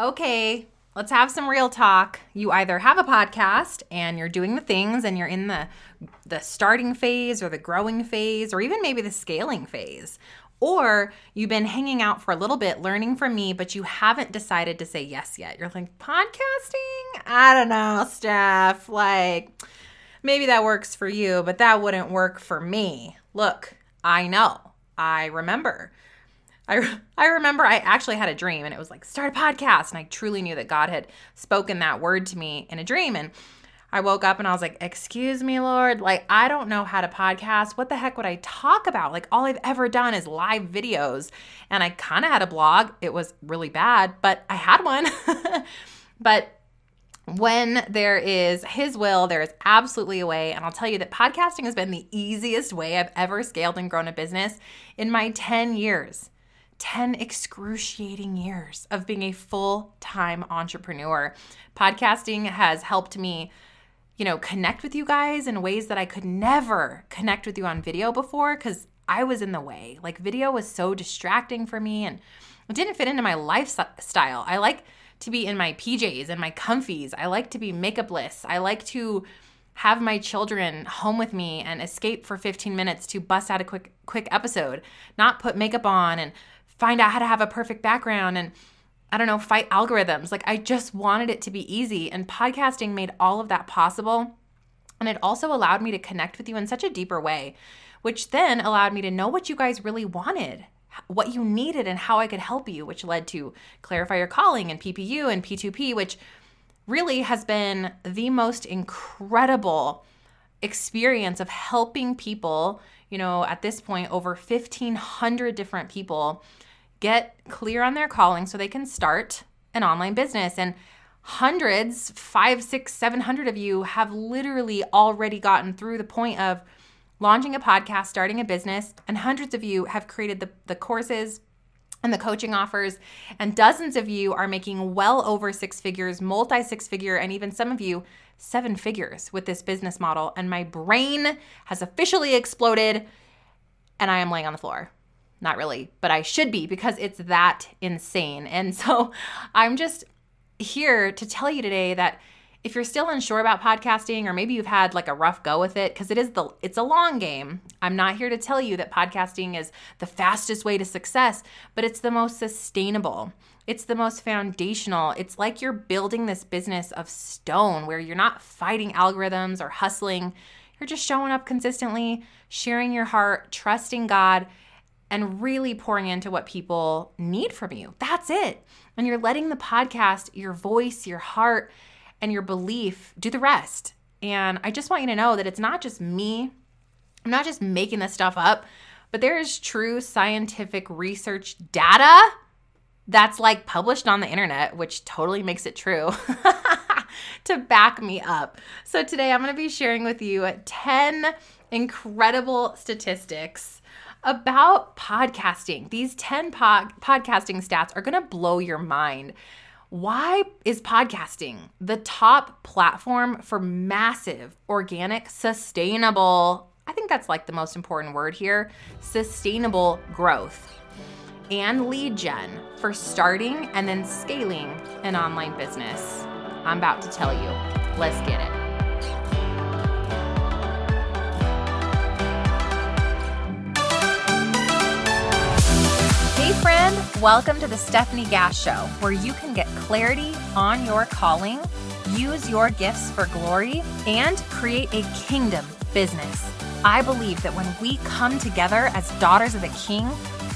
okay, let's have some real talk. You either have a podcast and you're doing the things and you're in the the starting phase or the growing phase or even maybe the scaling phase. Or you've been hanging out for a little bit learning from me, but you haven't decided to say yes yet. You're like, podcasting? I don't know, Stef. Like, maybe that works for you, but that wouldn't work for me. Look, I know. I remember. I, I remember I actually had a dream and it was like, start a podcast. And I truly knew that God had spoken that word to me in a dream. And I woke up and I was like, Excuse me, Lord. Like, I don't know how to podcast. What the heck would I talk about? Like, all I've ever done is live videos. And I kind of had a blog. It was really bad, but I had one. but when there is His will, there is absolutely a way. And I'll tell you that podcasting has been the easiest way I've ever scaled and grown a business in my 10 years. 10 excruciating years of being a full time entrepreneur. Podcasting has helped me you know, connect with you guys in ways that I could never connect with you on video before because I was in the way. Like, video was so distracting for me and it didn't fit into my lifestyle. I like to be in my PJs and my comfies. I like to be makeupless. I like to have my children home with me and escape for 15 minutes to bust out a quick quick episode, not put makeup on and find out how to have a perfect background and I don't know, fight algorithms. Like I just wanted it to be easy. And podcasting made all of that possible. And it also allowed me to connect with you in such a deeper way, which then allowed me to know what you guys really wanted, what you needed, and how I could help you, which led to Clarify Your Calling and PPU and P2P, which really has been the most incredible experience of helping people. You know, at this point, over 1,500 different people get clear on their calling so they can start an online business. And hundreds, five, six, seven hundred of you have literally already gotten through the point of launching a podcast, starting a business, and hundreds of you have created the, the courses and the coaching offers. And dozens of you are making well over six figures, multi six figure, and even some of you seven figures with this business model. And my brain has officially exploded, and I am laying on the floor not really, but I should be because it's that insane. And so I'm just here to tell you today that if you're still unsure about podcasting or maybe you've had like a rough go with it because it is the it's a long game. I'm not here to tell you that podcasting is the fastest way to success but it's the most sustainable. It's the most foundational. It's like you're building this business of stone where you're not fighting algorithms or hustling. You're just showing up consistently sharing your heart trusting god and really pouring into what people need from you. That's it. And you're letting the podcast, your voice, your heart, and your belief do the rest. And I just want you to know that it's not just me, I'm not just making this stuff up, but there is true scientific research data that's like published on the internet, which totally makes it true. to back me up. So today I'm going to be sharing with you 10 incredible statistics about podcasting. These 10 pod- podcasting stats are going to blow your mind. Why is podcasting the top platform for massive, organic, sustainable? I think that's like the most important word here sustainable growth and lead gen for starting and then scaling an online business. I'm about to tell you. Let's get it. Welcome to the Stefanie Gass Show, where you can get clarity on your calling, use your gifts for glory, and create a kingdom business. I believe that when we come together as daughters of the King,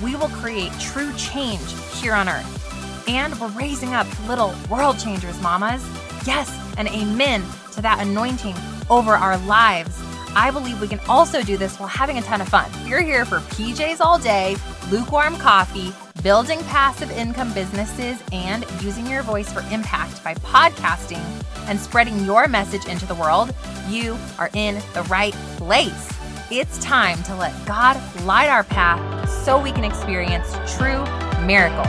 we will create true change here on earth. And we're raising up little world changers, mamas. Yes, and amen to that anointing over our lives. I believe we can also do this while having a ton of fun. You're here for PJs all day, lukewarm coffee, building passive income businesses, and using your voice for impact by podcasting and spreading your message into the world, you are in the right place. It's time to let God light our path so we can experience true miracles.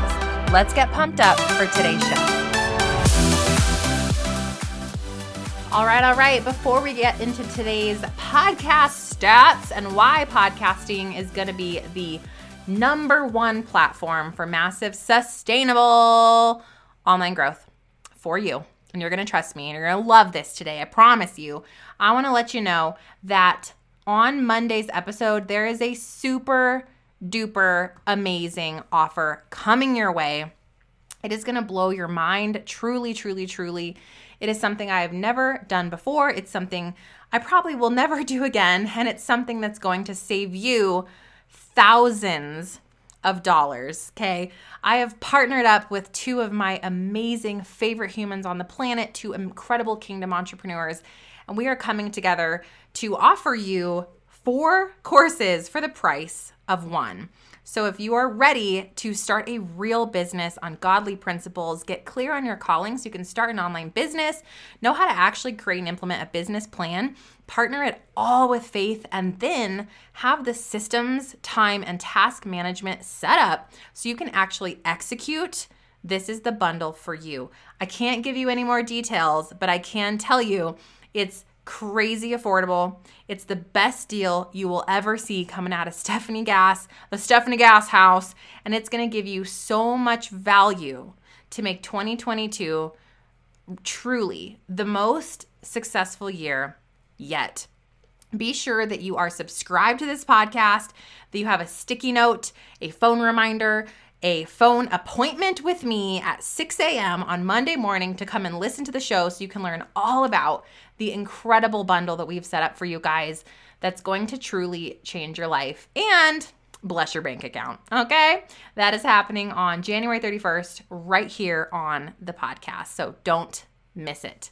Let's get pumped up for today's show. All right, all right. Before we get into today's podcast stats and why podcasting is going to be the number one platform for massive, sustainable online growth for you. And you're going to trust me and you're going to love this today. I promise you. I want to let you know that on Monday's episode, there is a super duper amazing offer coming your way. It is going to blow your mind, truly, truly, truly. It is something I have never done before. It's something I probably will never do again. And it's something that's going to save you thousands of dollars. Okay. I have partnered up with two of my amazing favorite humans on the planet, two incredible kingdom entrepreneurs, and we are coming together to offer you four courses for the price of one. So, if you are ready to start a real business on godly principles, get clear on your calling so you can start an online business, know how to actually create and implement a business plan, partner it all with faith, and then have the systems, time, and task management set up so you can actually execute. This is the bundle for you. I can't give you any more details, but I can tell you it's crazy affordable. It's the best deal you will ever see coming out of Stefanie Gass, the Stefanie Gass house, and it's going to give you so much value to make 2022 truly the most successful year yet. Be sure that you are subscribed to this podcast, that you have a sticky note, a phone reminder, a phone appointment with me at 6 a.m. on Monday morning to come and listen to the show so you can learn all about the incredible bundle that we've set up for you guys that's going to truly change your life and bless your bank account. Okay? That is happening on January 31st, right here on the podcast. So don't miss it.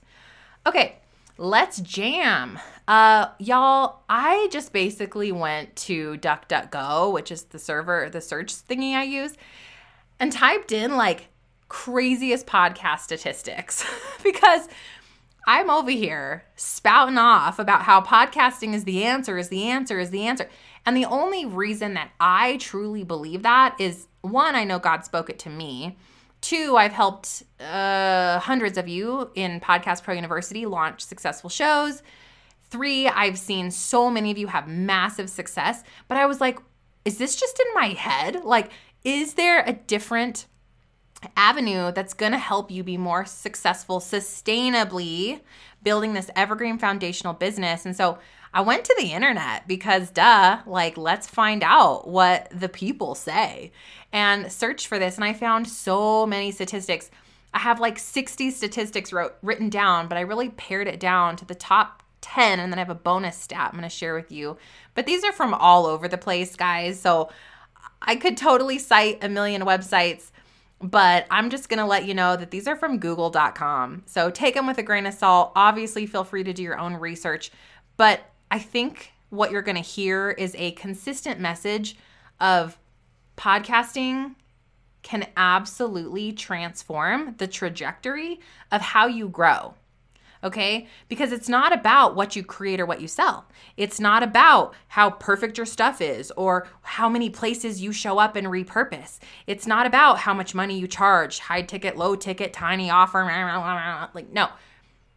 Okay, let's jam. Uh, y'all, I just basically went to DuckDuckGo, which is the server, the search thingy I use, and typed in like craziest podcast statistics because I'm over here spouting off about how podcasting is the answer, is the answer, is the answer. And the only reason that I truly believe that is one, I know God spoke it to me. Two, I've helped uh, hundreds of you in Podcast Pro University launch successful shows. Three, I've seen so many of you have massive success. But I was like, is this just in my head? Like, is there a different avenue that's going to help you be more successful sustainably building this evergreen foundational business? And so I went to the internet because, duh, like, let's find out what the people say and search for this. And I found so many statistics. I have like 60 statistics wrote, written down, but I really pared it down to the top 10. And then I have a bonus stat I'm going to share with you. But these are from all over the place, guys. So I could totally cite a million websites but I'm just going to let you know that these are from google.com. So take them with a grain of salt. Obviously, feel free to do your own research, but I think what you're going to hear is a consistent message of podcasting can absolutely transform the trajectory of how you grow. Okay? Because it's not about what you create or what you sell. It's not about how perfect your stuff is or how many places you show up and repurpose. It's not about how much money you charge, high ticket, low ticket, tiny offer, like no.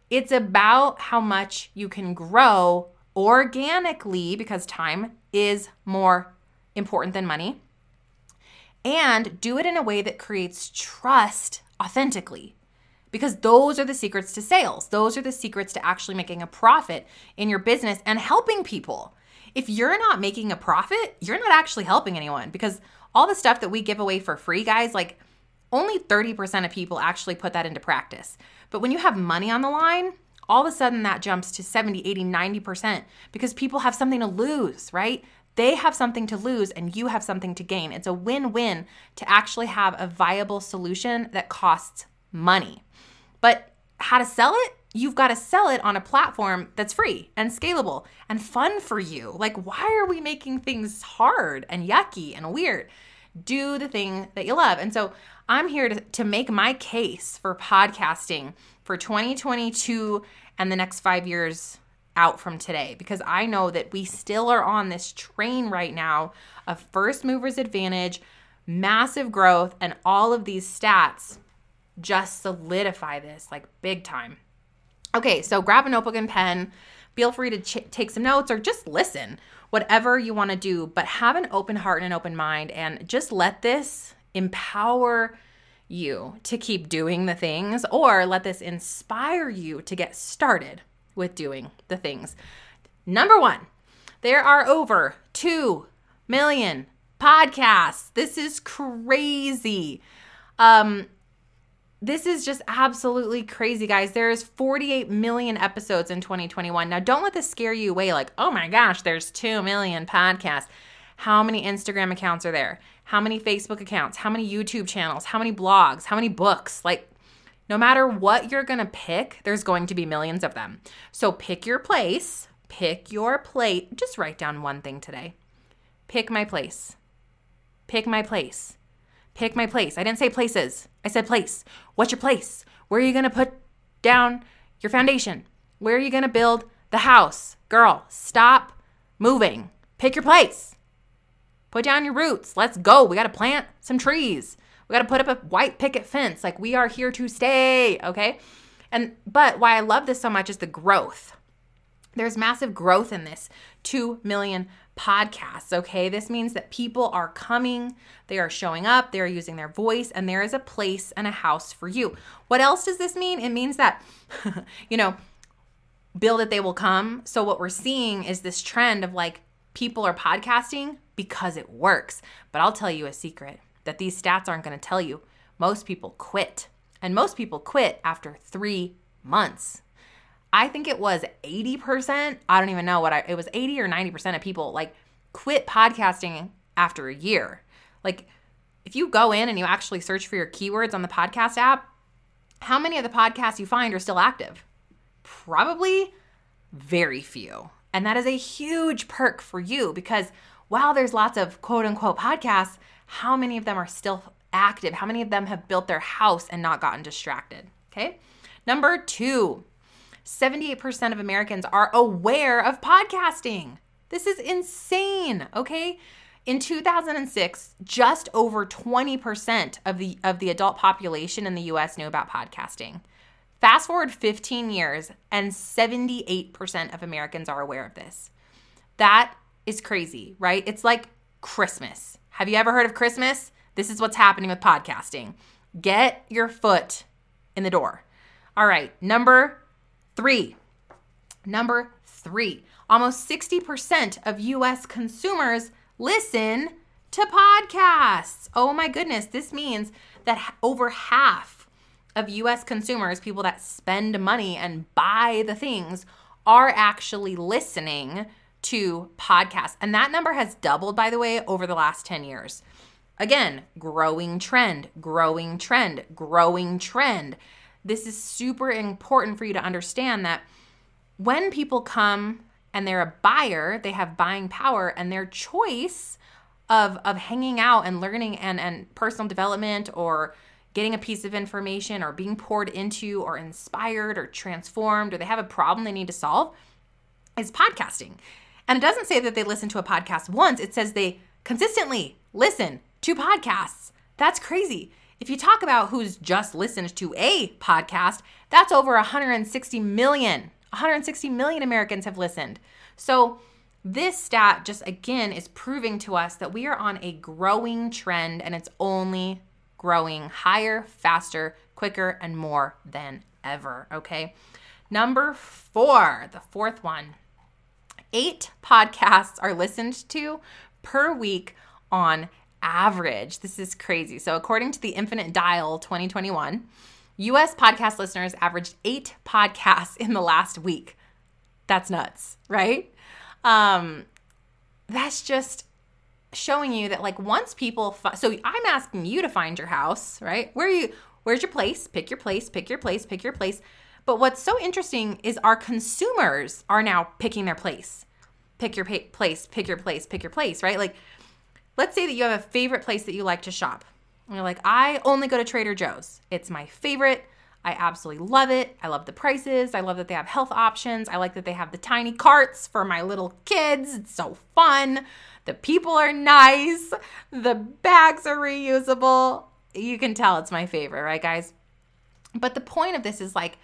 It's about how much you can grow organically because time is more important than money. And do it in a way that creates trust authentically. Because those are the secrets to sales. Those are the secrets to actually making a profit in your business and helping people. If you're not making a profit, you're not actually helping anyone because all the stuff that we give away for free, guys, like only 30% of people actually put that into practice. But when you have money on the line, all of a sudden that jumps to 70, 80, 90% because people have something to lose, right? They have something to lose and you have something to gain. It's a win win to actually have a viable solution that costs money. But how to sell it? You've got to sell it on a platform that's free and scalable and fun for you. Like, why are we making things hard and yucky and weird? Do the thing that you love. And so I'm here to, to make my case for podcasting for 2022 and the next five years out from today because I know that we still are on this train right now of first movers advantage, massive growth, and all of these stats just solidify this like big time. Okay, so grab a notebook and pen. Feel free to ch- take some notes or just listen, whatever you want to do, but have an open heart and an open mind and just let this empower you to keep doing the things or let this inspire you to get started with doing the things. Number one, there are over 2 million podcasts. This is crazy. Um, this is just absolutely crazy, guys. There's 48 million episodes in 2021. Now, don't let this scare you away like, oh my gosh, there's 2 million podcasts. How many Instagram accounts are there? How many Facebook accounts? How many YouTube channels? How many blogs? How many books? Like, no matter what you're gonna pick, there's going to be millions of them. So pick your place, pick your plate. Just write down one thing today. Pick my place. Pick my place. Pick my place. I didn't say places. I said place. What's your place? Where are you going to put down your foundation? Where are you going to build the house? Girl, stop moving. Pick your place. Put down your roots. Let's go. We got to plant some trees. We got to put up a white picket fence. Like we are here to stay, okay? And but why I love this so much is the growth. There's massive growth in this 2 million podcasts, okay? This means that people are coming, they are showing up, they're using their voice, and there is a place and a house for you. What else does this mean? It means that, you know, build it, they will come. So, what we're seeing is this trend of like people are podcasting because it works. But I'll tell you a secret that these stats aren't going to tell you. Most people quit, and most people quit after three months. I think it was 80%. I don't even know what I, it was 80 or 90% of people like quit podcasting after a year. Like, if you go in and you actually search for your keywords on the podcast app, how many of the podcasts you find are still active? Probably very few. And that is a huge perk for you because while there's lots of quote unquote podcasts, how many of them are still active? How many of them have built their house and not gotten distracted? Okay. Number two, 78% of Americans are aware of podcasting. This is insane, okay? In 2006, just over 20% of the of the adult population in the US knew about podcasting. Fast forward 15 years and 78% of Americans are aware of this. That is crazy, right? It's like Christmas. Have you ever heard of Christmas? This is what's happening with podcasting. Get your foot in the door. All right, number Three, number three, almost 60% of US consumers listen to podcasts. Oh my goodness, this means that over half of US consumers, people that spend money and buy the things, are actually listening to podcasts. And that number has doubled, by the way, over the last 10 years. Again, growing trend, growing trend, growing trend this is super important for you to understand that when people come and they're a buyer, they have buying power and their choice of of hanging out and learning and and personal development or getting a piece of information or being poured into or inspired or transformed or they have a problem they need to solve is podcasting. And it doesn't say that they listen to a podcast once, it says they consistently listen to podcasts. That's crazy. If you talk about who's just listened to a podcast, that's over 160 million. 160 million Americans have listened. So, this stat just again is proving to us that we are on a growing trend and it's only growing higher, faster, quicker, and more than ever. Okay. Number four, the fourth one eight podcasts are listened to per week on average. This is crazy. So, according to the Infinite Dial 2021, US podcast listeners averaged eight podcasts in the last week. That's nuts, right? Um, that's just showing you that, like, once people, fi- so I'm asking you to find your house, right? Where you, where's your place? Pick your place, pick your place, pick your place. But what's so interesting is our consumers are now picking their place. Pick your pa- place, pick your place, pick your place, right? Like, Let's say that you have a favorite place that you like to shop. And you're like, I only go to Trader Joe's. It's my favorite. I absolutely love it. I love the prices. I love that they have health options. I like that they have the tiny carts for my little kids. It's so fun. The people are nice. The bags are reusable. You can tell it's my favorite, right, guys? But the point of this is like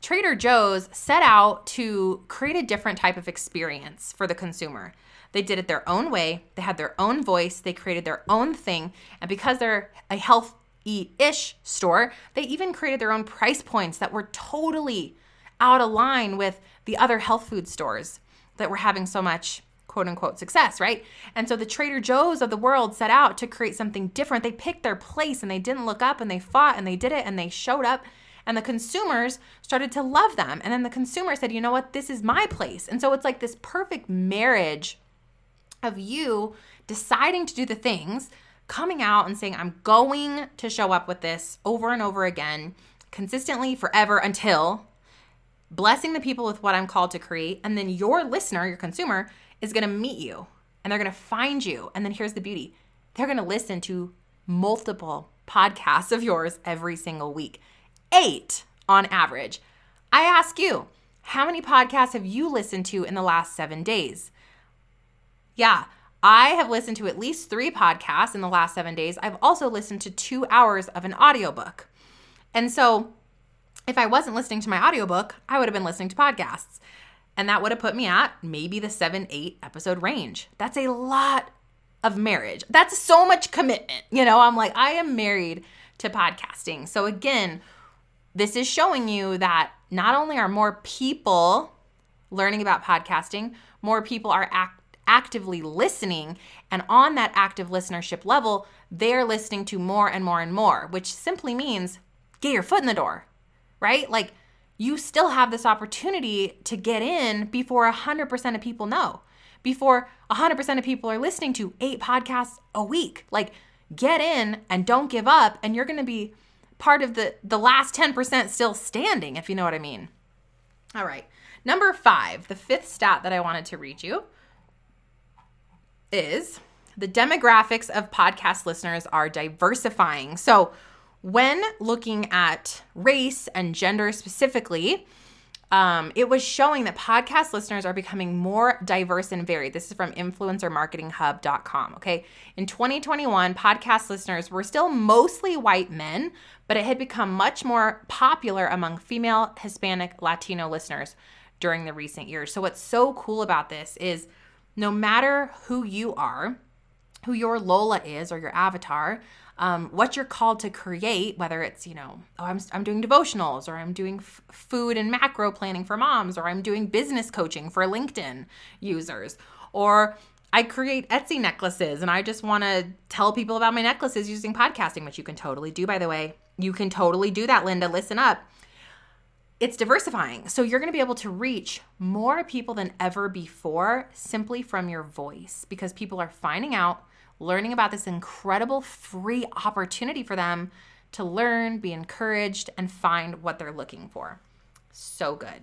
Trader Joe's set out to create a different type of experience for the consumer. They did it their own way. They had their own voice. They created their own thing. And because they're a health ish store, they even created their own price points that were totally out of line with the other health food stores that were having so much quote unquote success, right? And so the Trader Joe's of the world set out to create something different. They picked their place and they didn't look up and they fought and they did it and they showed up and the consumers started to love them. And then the consumer said, you know what, this is my place. And so it's like this perfect marriage of you deciding to do the things, coming out and saying, I'm going to show up with this over and over again, consistently forever until blessing the people with what I'm called to create. And then your listener, your consumer, is going to meet you and they're going to find you. And then here's the beauty they're going to listen to multiple podcasts of yours every single week, eight on average. I ask you, how many podcasts have you listened to in the last seven days? Yeah, I have listened to at least three podcasts in the last seven days. I've also listened to two hours of an audiobook. And so, if I wasn't listening to my audiobook, I would have been listening to podcasts. And that would have put me at maybe the seven, eight episode range. That's a lot of marriage. That's so much commitment. You know, I'm like, I am married to podcasting. So, again, this is showing you that not only are more people learning about podcasting, more people are act- actively listening. And on that active listenership level, they're listening to more and more and more, which simply means get your foot in the door, right? Like, you still have this opportunity to get in before 100% of people know, before 100% of people are listening to eight podcasts a week. Like, get in and don't give up, and you're gonna be part of the, the last 10% still standing, if you know what I mean. All right. Number five, the fifth stat that I wanted to read you is the demographics of podcast listeners are diversifying. So, when looking at race and gender specifically, um, it was showing that podcast listeners are becoming more diverse and varied. This is from influencermarketinghub.com. Okay. In 2021, podcast listeners were still mostly white men, but it had become much more popular among female, Hispanic, Latino listeners during the recent years. So, what's so cool about this is no matter who you are, who your Lola is or your avatar, um, what you're called to create, whether it's, you know, oh, I'm, I'm doing devotionals or I'm doing f- food and macro planning for moms or I'm doing business coaching for LinkedIn users or I create Etsy necklaces and I just want to tell people about my necklaces using podcasting, which you can totally do, by the way. You can totally do that, Linda. Listen up. It's diversifying. So you're going to be able to reach more people than ever before simply from your voice because people are finding out learning about this incredible free opportunity for them to learn, be encouraged, and find what they're looking for. So good.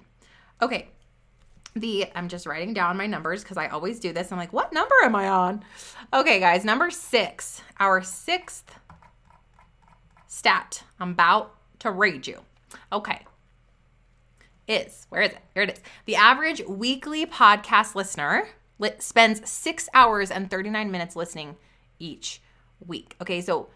Okay. The I'm just writing down my numbers because I always do this. I'm like, what number am I on? Okay, guys, number six, our sixth stat I'm about to read you. Okay. Is where is it? Here it is. The average weekly podcast listener spends six hours and 39 minutes listening each week. Okay, so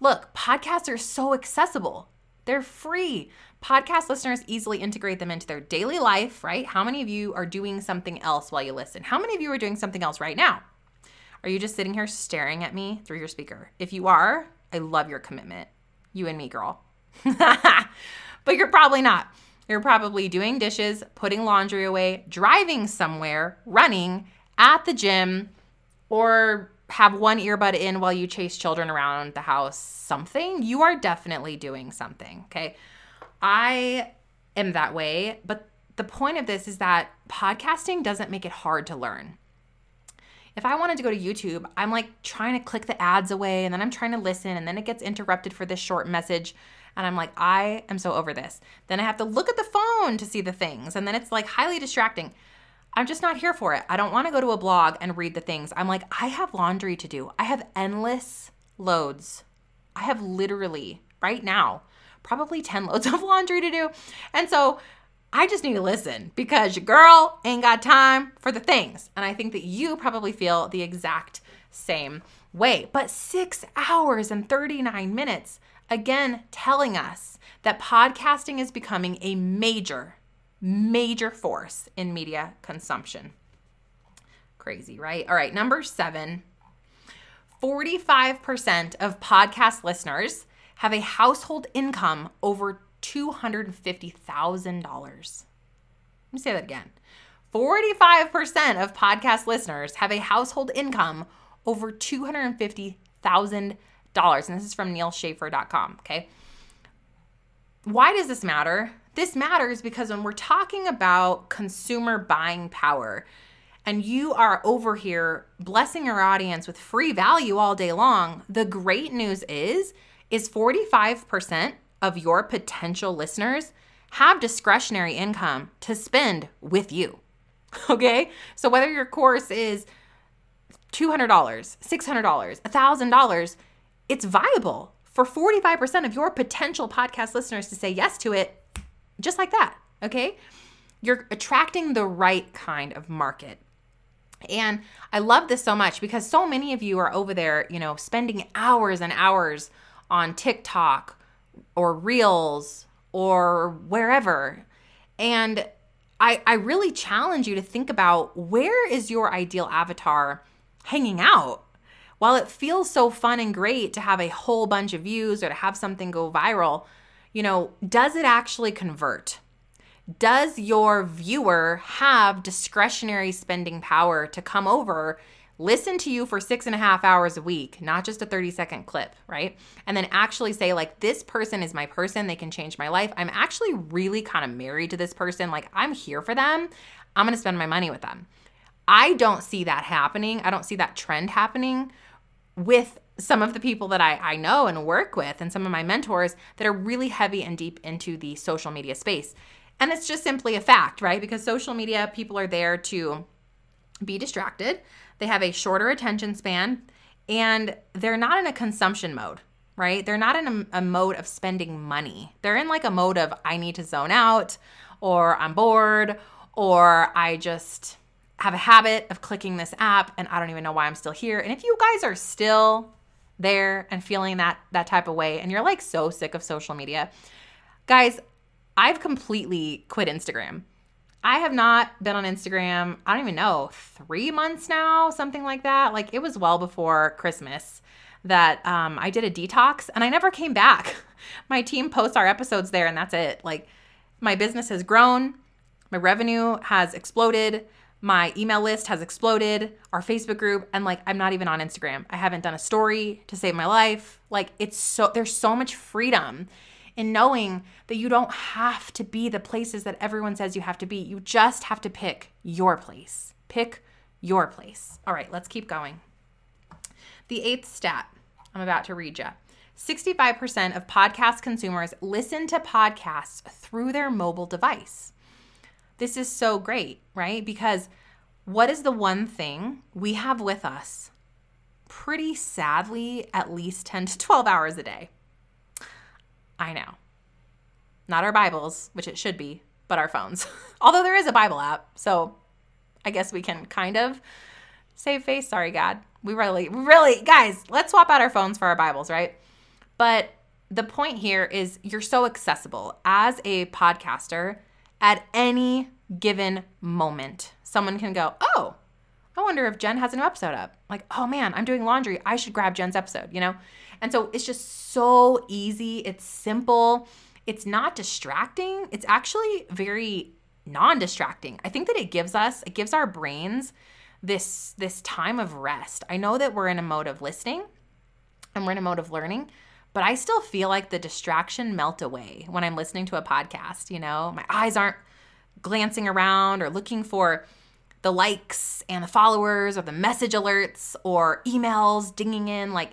look, podcasts are so accessible. They're free. Podcast listeners easily integrate them into their daily life, right? How many of you are doing something else while you listen? How many of you are doing something else right now? Are you just sitting here staring at me through your speaker? If you are, I love your commitment. You and me, girl. but you're probably not. You're probably doing dishes, putting laundry away, driving somewhere, running, at the gym, or have one earbud in while you chase children around the house, something, you are definitely doing something. Okay. I am that way. But the point of this is that podcasting doesn't make it hard to learn. If I wanted to go to YouTube, I'm like trying to click the ads away and then I'm trying to listen and then it gets interrupted for this short message. And I'm like, I am so over this. Then I have to look at the phone to see the things. And then it's like highly distracting. I'm just not here for it. I don't want to go to a blog and read the things. I'm like, I have laundry to do. I have endless loads. I have literally, right now, probably 10 loads of laundry to do. And so I just need to listen because your girl ain't got time for the things. And I think that you probably feel the exact same way. But six hours and 39 minutes, again, telling us that podcasting is becoming a major major force in media consumption. Crazy, right? All right, number seven 45% of podcast listeners have a household income over $250,000. Let me say that again. 45% of podcast listeners have a household income over $250,000. Dollars, and this is from nealschaffer.com. Okay. Why does this matter? This matters because when we're talking about consumer buying power, and you are over here blessing your audience with free value all day long, the great news is is 45% of your potential listeners have discretionary income to spend with you. Okay? So whether your course is $200, $600, $1,000, it's viable for 45% of your potential podcast listeners to say yes to it just like that. Okay? You're attracting the right kind of market. And I love this so much because so many of you are over there, you know, spending hours and hours on TikTok or Reels or wherever. And I, I really challenge you to think about where is your ideal avatar hanging out? While it feels so fun and great to have a whole bunch of views or to have something go viral, you know, does it actually convert? Does your viewer have discretionary spending power to come over, listen to you for six and a half hours a week, not just a 30 second clip, right? And then actually say, like, this person is my person. They can change my life. I'm actually really kind of married to this person. Like, I'm here for them. I'm going to spend my money with them. I don't see that happening. I don't see that trend happening with some of the people that I, I know and work with and some of my mentors that are really heavy and deep into the social media space. And it's just simply a fact, right? Because social media, people are there to be distracted. They have a shorter attention span and they're not in a consumption mode, right? They're not in a, a, mode of spending money. They're in like a mode of I need to zone out or I'm bored or I just have a habit of clicking this app and I don't even know why I'm still here. And if you guys are still there and feeling that that type of way and you're like so sick of social media, guys, I've completely quit Instagram. I have not been on Instagram, I don't even know, three months now, something like that. Like it was well before Christmas that um, I did a detox and I never came back. My team posts our episodes there and that's it. Like my business has grown, my revenue has exploded, my email list has exploded, our Facebook group, and like I'm not even on Instagram. I haven't done a story to save my life. Like it's so, there's so much freedom in knowing that you don't have to be the places that everyone says you have to be. You just have to pick your place. Pick your place. All right, let's keep going. The eighth stat I'm about to read you 65% of podcast consumers listen to podcasts through their mobile device. This is so great, right? Because what is the one thing we have with us pretty sadly at least 10 to 12 hours a day? I know. Not our Bibles, which it should be, but our phones. Although there is a Bible app, so I guess we can kind of save face. Sorry, God. We really, really, guys, let's swap out our phones for our Bibles, right? But the point here is you're so accessible as a podcaster at any given moment. Someone can go, oh, I wonder if Jen has a new episode up. Like, oh man, I'm doing laundry. I should grab Jen's episode, you know? And so it's just so easy. It's simple. It's not distracting. It's actually very non-distracting. I think that it gives us, it gives our brains this this time of rest. I know that we're in a mode of listening and we're in a mode of learning, but I still feel like the distraction melt away when I'm listening to a podcast, you know? My eyes aren't glancing around or looking for the likes and the followers or the message alerts or emails dinging in like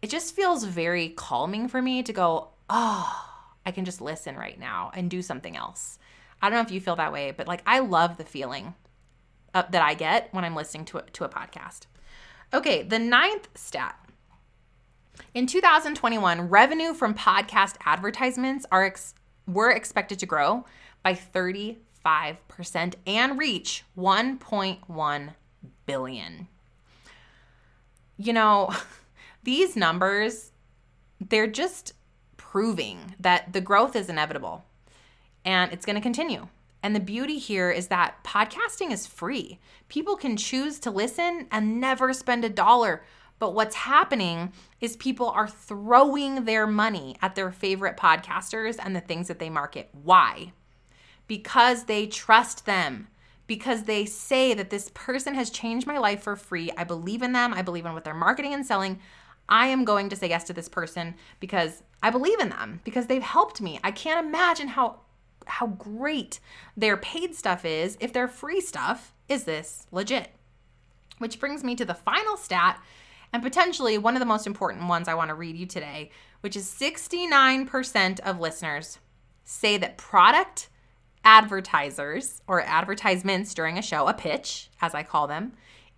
it just feels very calming for me to go, oh, I can just listen right now and do something else. I don't know if you feel that way, but like I love the feeling uh, that I get when I'm listening to a, to a podcast. Okay, the ninth stat. In 2021, revenue from podcast advertisements are ex- were expected to grow by 35% and reach 1.1 billion. You know, these numbers, they're just proving that the growth is inevitable and it's going to continue. And the beauty here is that podcasting is free. People can choose to listen and never spend a dollar But what's happening is people are throwing their money at their favorite podcasters and the things that they market. Why? Because they trust them. Because they say that this person has changed my life for free. I believe in them. I believe in what they're marketing and selling. I am going to say yes to this person because I believe in them, because they've helped me. I can't imagine how how great their paid stuff is if their free stuff is this legit. Which brings me to the final stat and potentially one of the most important ones I want to read you today, which is 69% of listeners say that product advertisers or advertisements during a show, a pitch, as I call them,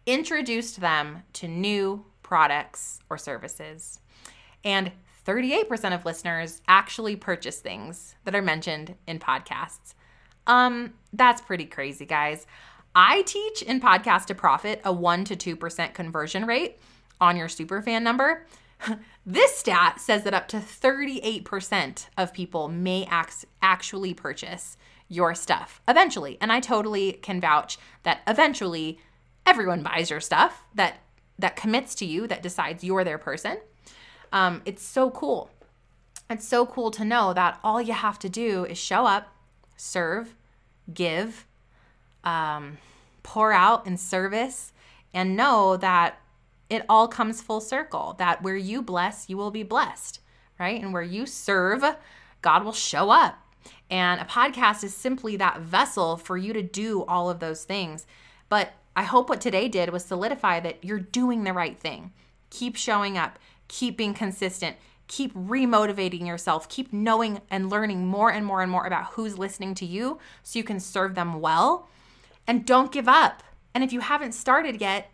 introduced them to new products or services. And 38% of listeners actually purchase things that are mentioned in podcasts. Um, that's pretty crazy, guys. I teach in Podcast to Profit a 1 to 2% conversion rate on your superfan number. this stat says that up to 38% of people may ac- actually purchase your stuff eventually. And I totally can vouch that eventually everyone buys your stuff that that commits to you, that decides you're their person. Um, it's so cool. It's so cool to know that all you have to do is show up, serve, give, um, pour out in service, and know that it all comes full circle. That where you bless, you will be blessed, right? And where you serve, God will show up. And a podcast is simply that vessel for you to do all of those things. But I hope what today did was solidify that you're doing the right thing. Keep showing up, keep being consistent, keep remotivating yourself, keep knowing and learning more and more and more about who's listening to you so you can serve them well. And don't give up. And if you haven't started yet,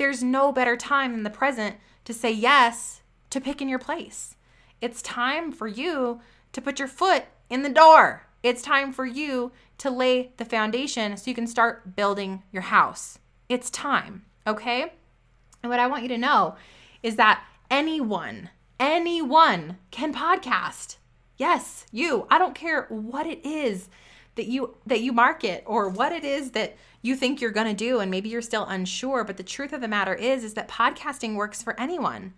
there's no better time than the present to say yes to picking your place. It's time for you to put your foot in the door. It's time for you to lay the foundation so you can start building your house. It's time, okay? And what I want you to know is that anyone, anyone can podcast. Yes, you. I don't care what it is that you that you market or what it is that you think you're going to do and maybe you're still unsure, but the truth of the matter is is that podcasting works for anyone.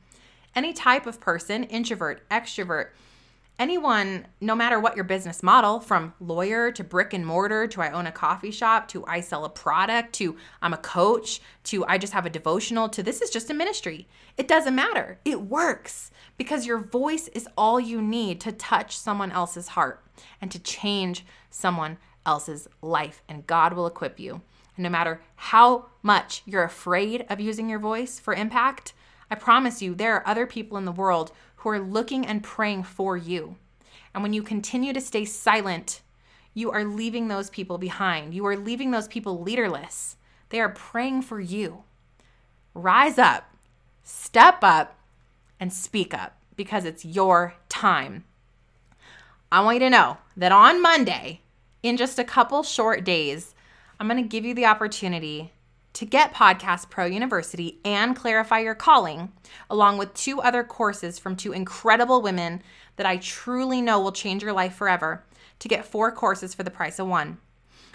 Any type of person, introvert, extrovert, anyone, no matter what your business model, from lawyer to brick and mortar to I own a coffee shop to I sell a product to I'm a coach to I just have a devotional to this is just a ministry. It doesn't matter. It works because your voice is all you need to touch someone else's heart and to change someone else's life, and God will equip you. And no matter how much you're afraid of using your voice for impact, I promise you there are other people in the world who are looking and praying for you. And when you continue to stay silent, you are leaving those people behind. You are leaving those people leaderless. They are praying for you. Rise up, step up, and speak up because it's your time. I want you to know that on Monday, in just a couple short days, I'm going to give you the opportunity to get Podcast Pro University and Clarify Your Calling, along with two other courses from two incredible women that I truly know will change your life forever, to get four courses for the price of one.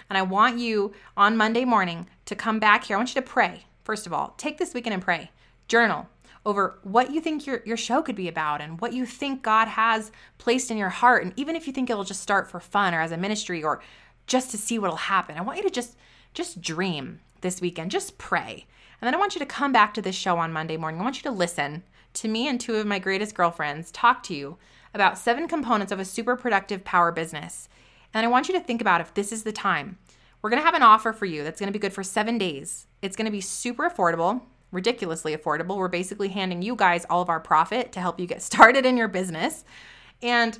And I want you on Monday morning to come back here. I want you to pray. First of all, take this weekend and pray. Journal over what you think your, your show could be about and what you think God has placed in your heart. And even if you think it'll just start for fun or as a ministry or just to see what'll happen, I want you to just just dream this weekend. Just pray. And then I want you to come back to this show on Monday morning. I want you to listen to me and two of my greatest girlfriends talk to you about seven components of a super productive power business. And I want you to think about if this is the time. We're going to have an offer for you that's going to be good for seven days. It's going to be super affordable, ridiculously affordable. We're basically handing you guys all of our profit to help you get started in your business. And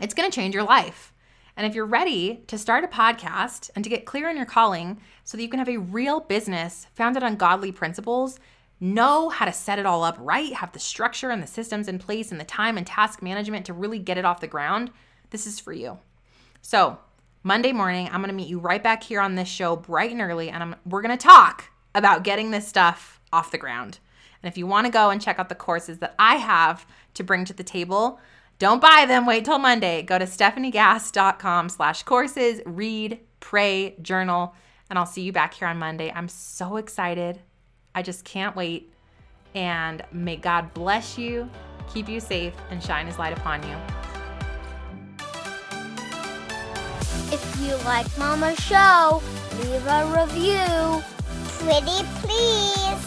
it's going to change your life. And if you're ready to start a podcast and to get clear on your calling so that you can have a real business founded on godly principles, know how to set it all up right, have the structure and the systems in place and the time and task management to really get it off the ground, this is for you. So, Monday morning, I'm going to meet you right back here on this show bright and early and I'm, we're going to talk about getting this stuff off the ground. And if you want to go and check out the courses that I have to bring to the table, don't buy them. Wait till Monday. Go to stefaniegass.com slash courses, read, pray, journal, and I'll see you back here on Monday. I'm so excited. I just can't wait. And may God bless you, keep you safe, and shine his light upon you. If you like Mama's show, leave a review. Pretty please.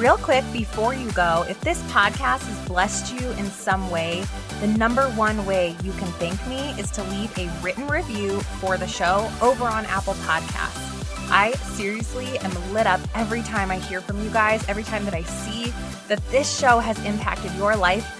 Real quick before you go, if this podcast has blessed you in some way, the number one way you can thank me is to leave a written review for the show over on Apple Podcasts. I seriously am lit up every time I hear from you guys, every time that I see that this show has impacted your life